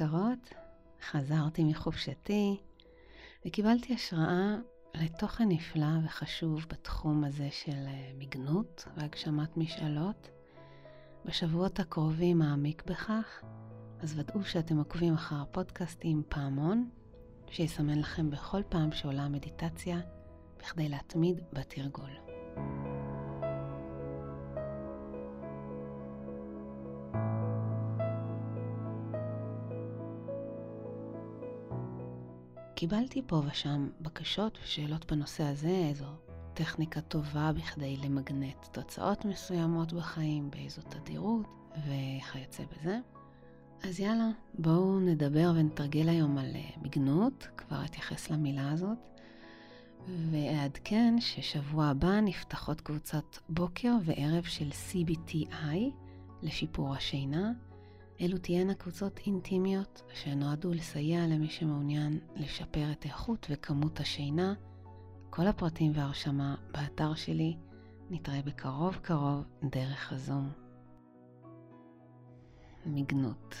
היקרות, חזרתי מחופשתי וקיבלתי השראה לתוכן נפלא וחשוב בתחום הזה של אה, מגנות והגשמת משאלות. בשבועות הקרובים אעמיק בכך, אז ודאו שאתם עוקבים אחר הפודקאסטים פעמון, שיסמן לכם בכל פעם שעולה המדיטציה, בכדי להתמיד בתרגול. קיבלתי פה ושם בקשות ושאלות בנושא הזה, איזו טכניקה טובה בכדי למגנט תוצאות מסוימות בחיים, באיזו תדירות וכיוצא בזה. אז יאללה, בואו נדבר ונתרגל היום על אה, מגנות, כבר אתייחס למילה הזאת, ואעדכן ששבוע הבא נפתחות קבוצות בוקר וערב של CBTI לשיפור השינה. אלו תהיינה קבוצות אינטימיות שנועדו לסייע למי שמעוניין לשפר את איכות וכמות השינה. כל הפרטים והרשמה באתר שלי. נתראה בקרוב קרוב דרך הזום. מגנות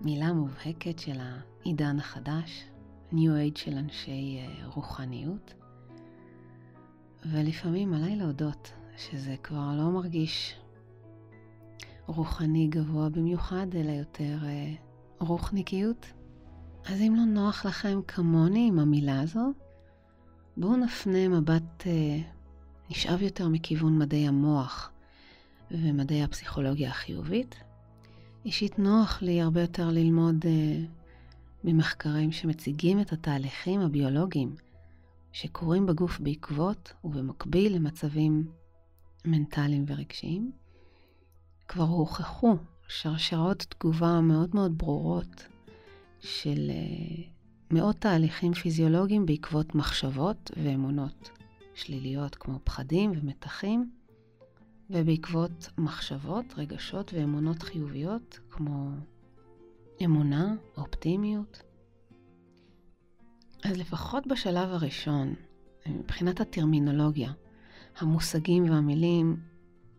מילה מובהקת של העידן החדש, New Age של אנשי אה, רוחניות. ולפעמים עליי להודות שזה כבר לא מרגיש רוחני גבוה במיוחד, אלא יותר אה, רוחניקיות. אז אם לא נוח לכם כמוני עם המילה הזו, בואו נפנה מבט אה, נשאב יותר מכיוון מדעי המוח ומדעי הפסיכולוגיה החיובית. אישית נוח לי הרבה יותר ללמוד אה, ממחקרים שמציגים את התהליכים הביולוגיים שקורים בגוף בעקבות ובמקביל למצבים מנטליים ורגשיים. כבר הוכחו שרשרות תגובה מאוד מאוד ברורות של אה, מאות תהליכים פיזיולוגיים בעקבות מחשבות ואמונות שליליות כמו פחדים ומתחים, ובעקבות מחשבות, רגשות ואמונות חיוביות כמו אמונה, אופטימיות. אז לפחות בשלב הראשון, מבחינת הטרמינולוגיה, המושגים והמילים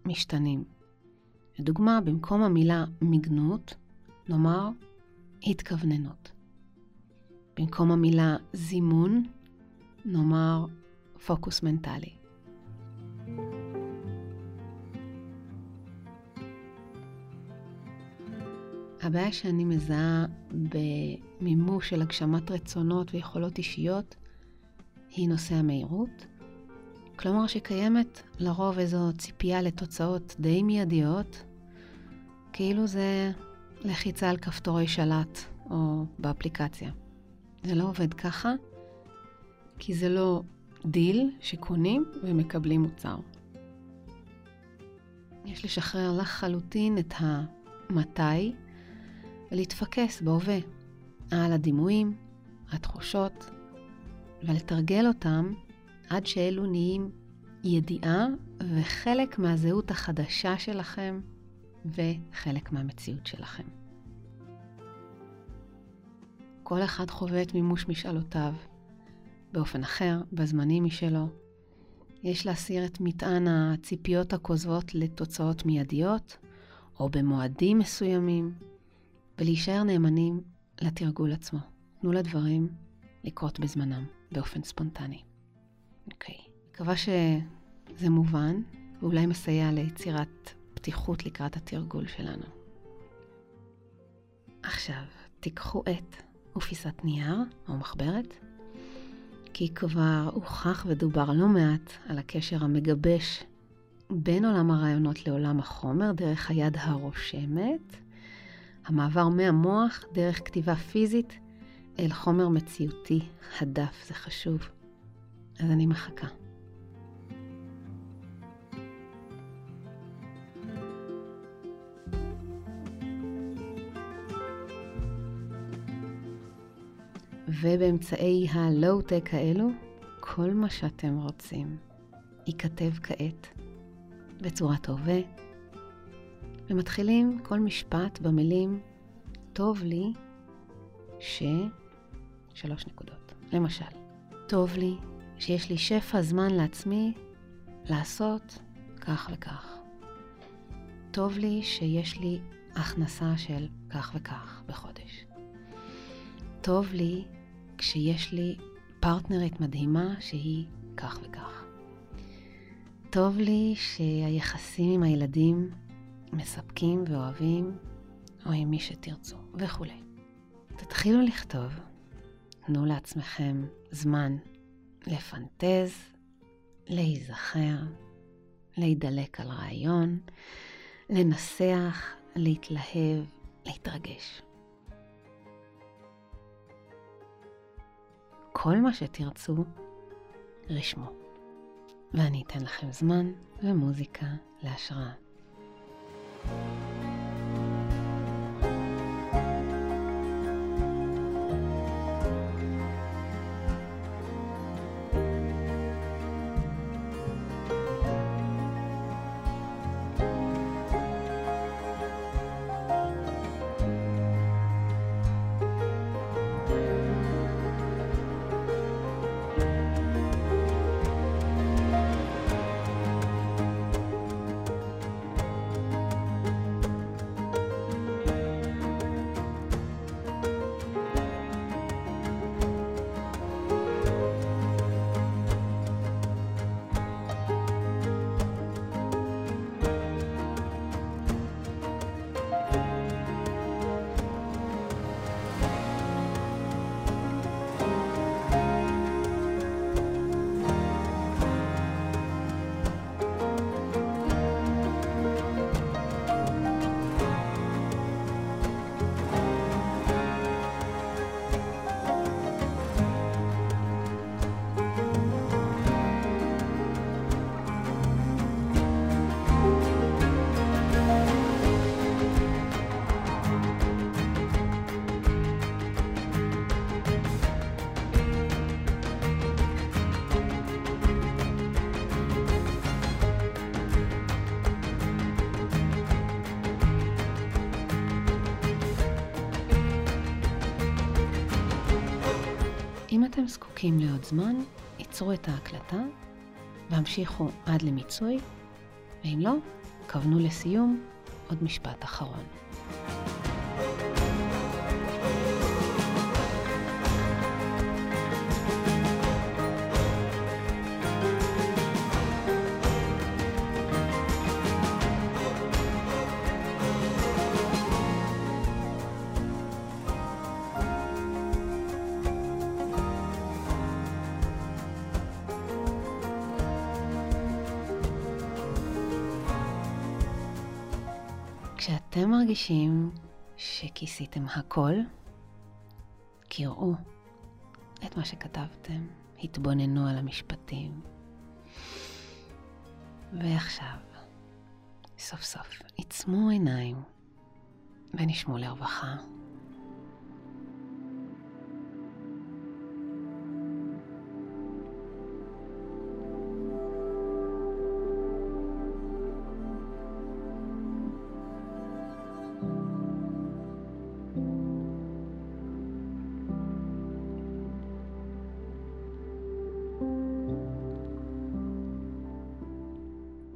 משתנים. לדוגמה, במקום המילה מגנות, נאמר התכווננות. במקום המילה זימון, נאמר פוקוס מנטלי. הבעיה שאני מזהה במימוש של הגשמת רצונות ויכולות אישיות היא נושא המהירות. כלומר שקיימת לרוב איזו ציפייה לתוצאות די מיידיות, כאילו זה לחיצה על כפתורי שלט או באפליקציה. זה לא עובד ככה, כי זה לא דיל שקונים ומקבלים מוצר. יש לשחרר לחלוטין את המתי ולהתפקס בהווה על הדימויים, התחושות, ולתרגל אותם עד שאלו נהיים ידיעה וחלק מהזהות החדשה שלכם וחלק מהמציאות שלכם. כל אחד חווה את מימוש משאלותיו באופן אחר, בזמנים משלו. יש להסיר את מטען הציפיות הכוזבות לתוצאות מיידיות, או במועדים מסוימים, ולהישאר נאמנים לתרגול עצמו. תנו לדברים לקרות בזמנם, באופן ספונטני. אוקיי. Okay. מקווה שזה מובן, ואולי מסייע ליצירת פתיחות לקראת התרגול שלנו. עכשיו, תיקחו עט ופיסת נייר או מחברת, כי כבר הוכח ודובר לא מעט על הקשר המגבש בין עולם הרעיונות לעולם החומר דרך היד הרושמת, המעבר מהמוח דרך כתיבה פיזית אל חומר מציאותי, הדף, זה חשוב. אז אני מחכה. ובאמצעי הלואו-טק האלו, כל מה שאתם רוצים ייכתב כעת בצורת הווה, ומתחילים כל משפט במילים טוב לי ש... שלוש נקודות. למשל, טוב לי שיש לי שפע זמן לעצמי לעשות כך וכך. טוב לי שיש לי הכנסה של כך וכך בחודש. טוב לי כשיש לי פרטנרית מדהימה שהיא כך וכך. טוב לי שהיחסים עם הילדים מספקים ואוהבים, או עם מי שתרצו, וכולי. תתחילו לכתוב, תנו לעצמכם זמן לפנטז, להיזכר, להידלק על רעיון, לנסח, להתלהב, להתרגש. כל מה שתרצו, רשמו. ואני אתן לכם זמן ומוזיקה להשראה. אתם זקוקים לעוד זמן, ייצרו את ההקלטה והמשיכו עד למיצוי, ואם לא, כוונו לסיום עוד משפט אחרון. כשאתם מרגישים שכיסיתם הכל, קראו את מה שכתבתם, התבוננו על המשפטים. ועכשיו, סוף סוף, עצמו עיניים ונשמו לרווחה.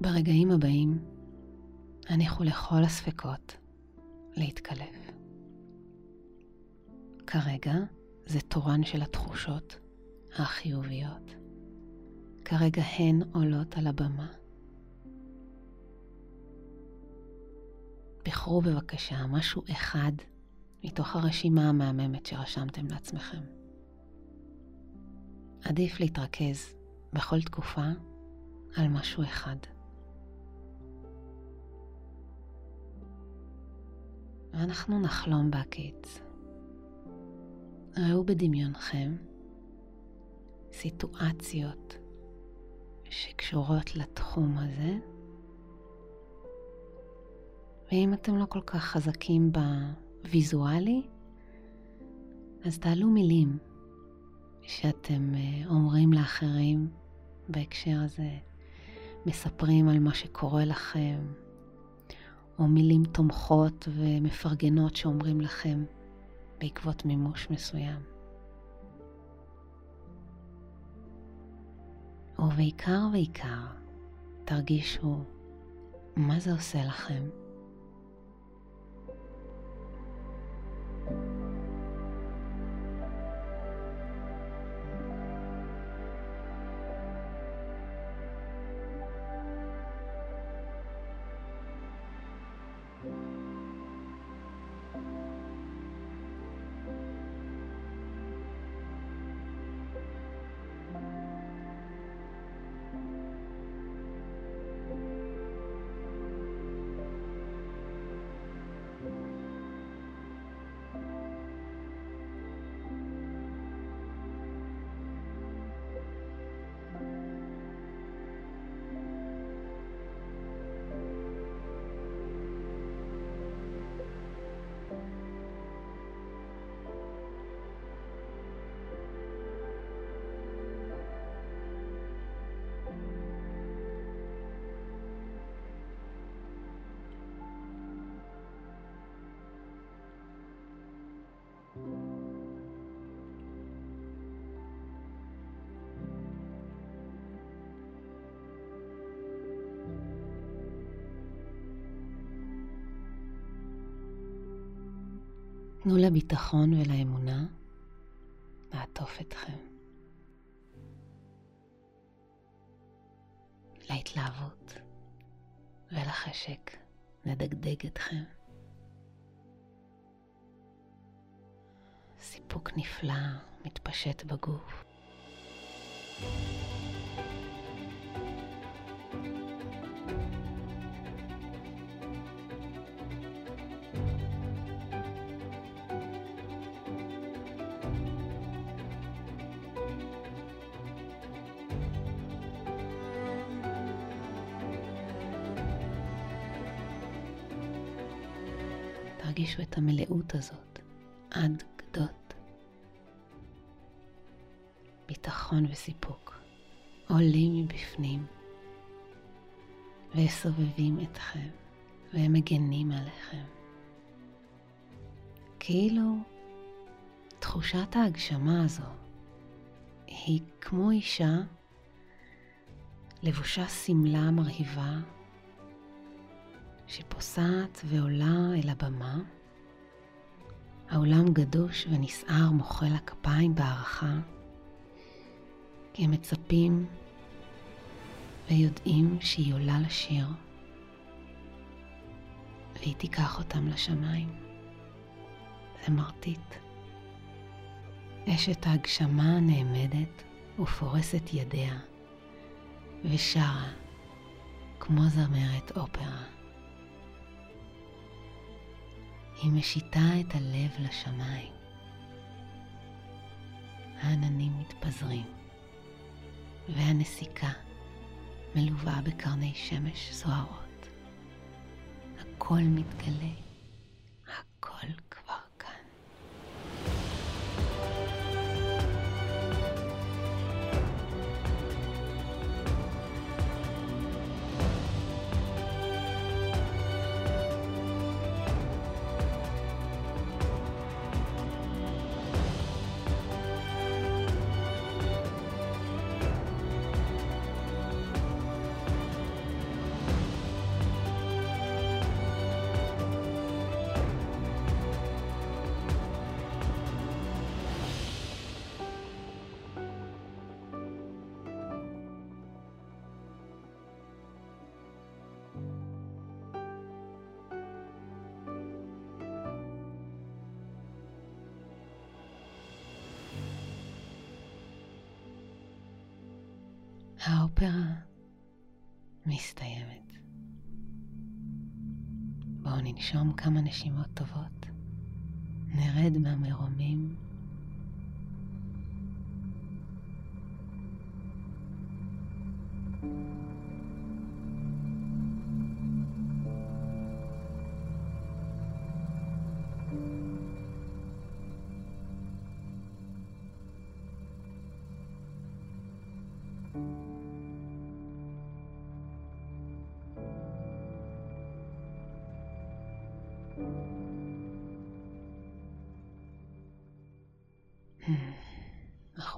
ברגעים הבאים הניחו לכל הספקות להתקלף. כרגע זה תורן של התחושות החיוביות. כרגע הן עולות על הבמה. בחרו בבקשה משהו אחד מתוך הרשימה המהממת שרשמתם לעצמכם. עדיף להתרכז בכל תקופה על משהו אחד. ואנחנו נחלום בהקיץ. ראו בדמיונכם סיטואציות שקשורות לתחום הזה, ואם אתם לא כל כך חזקים בוויזואלי, אז תעלו מילים שאתם אה, אומרים לאחרים בהקשר הזה, מספרים על מה שקורה לכם, או מילים תומכות ומפרגנות שאומרים לכם בעקבות מימוש מסוים. ובעיקר ועיקר, תרגישו מה זה עושה לכם תנו לביטחון ולאמונה לעטוף אתכם. להתלהבות ולחשק נדגדג אתכם. סיפוק נפלא מתפשט בגוף. תרגישו את המלאות הזאת עד גדות. ביטחון וסיפוק עולים מבפנים וסובבים אתכם והם מגנים עליכם. כאילו תחושת ההגשמה הזו היא כמו אישה לבושה שמלה מרהיבה שפוסעת ועולה אל הבמה. העולם גדוש ונסער מוחא לה כפיים בהערכה, כי הם מצפים ויודעים שהיא עולה לשיר, והיא תיקח אותם לשמיים. זה מרטיט. אשת ההגשמה נעמדת ופורסת ידיה, ושרה כמו זמרת אופרה. היא משיתה את הלב לשמיים. העננים מתפזרים, והנסיקה מלווה בקרני שמש זוהרות. הכל מתגלה, הכל כבר האופרה מסתיימת. בואו ננשום כמה נשימות טובות, נרד מהמרומים.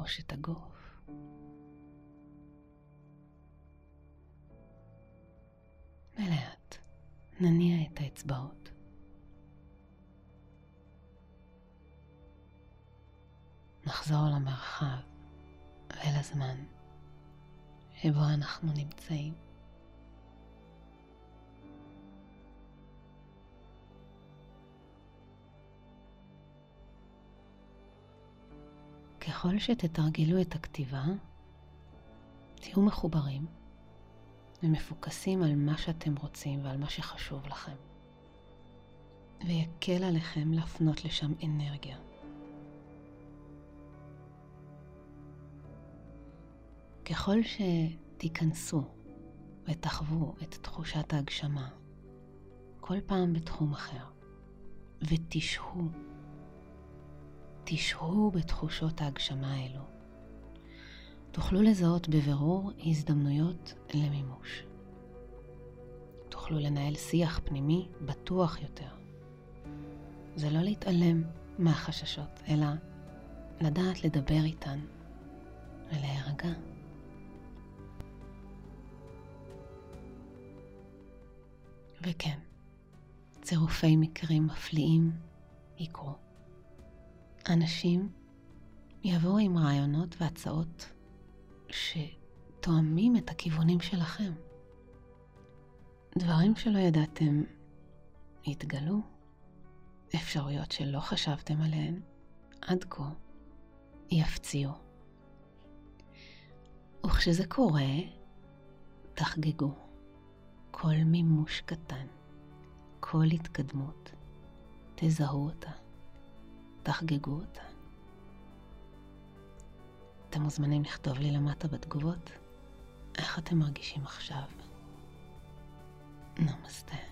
לחוש את הגוף. ולאט נניע את האצבעות. נחזור למרחב ולזמן שבו אנחנו נמצאים. ככל שתתרגלו את הכתיבה, תהיו מחוברים ומפוקסים על מה שאתם רוצים ועל מה שחשוב לכם, ויקל עליכם להפנות לשם אנרגיה. ככל שתיכנסו ותחוו את תחושת ההגשמה, כל פעם בתחום אחר, ותשהו תשהו בתחושות ההגשמה האלו. תוכלו לזהות בבירור הזדמנויות למימוש. תוכלו לנהל שיח פנימי בטוח יותר. זה לא להתעלם מהחששות, אלא לדעת לדבר איתן ולהירגע. וכן, צירופי מקרים מפליאים יקרו. אנשים יבואו עם רעיונות והצעות שתואמים את הכיוונים שלכם. דברים שלא ידעתם יתגלו, אפשרויות שלא חשבתם עליהן עד כה יפציעו. וכשזה קורה, תחגגו כל מימוש קטן, כל התקדמות, תזהו אותה, תחגגו אותה. אתם מוזמנים לכתוב לי למטה בתגובות איך אתם מרגישים עכשיו. נמסטה.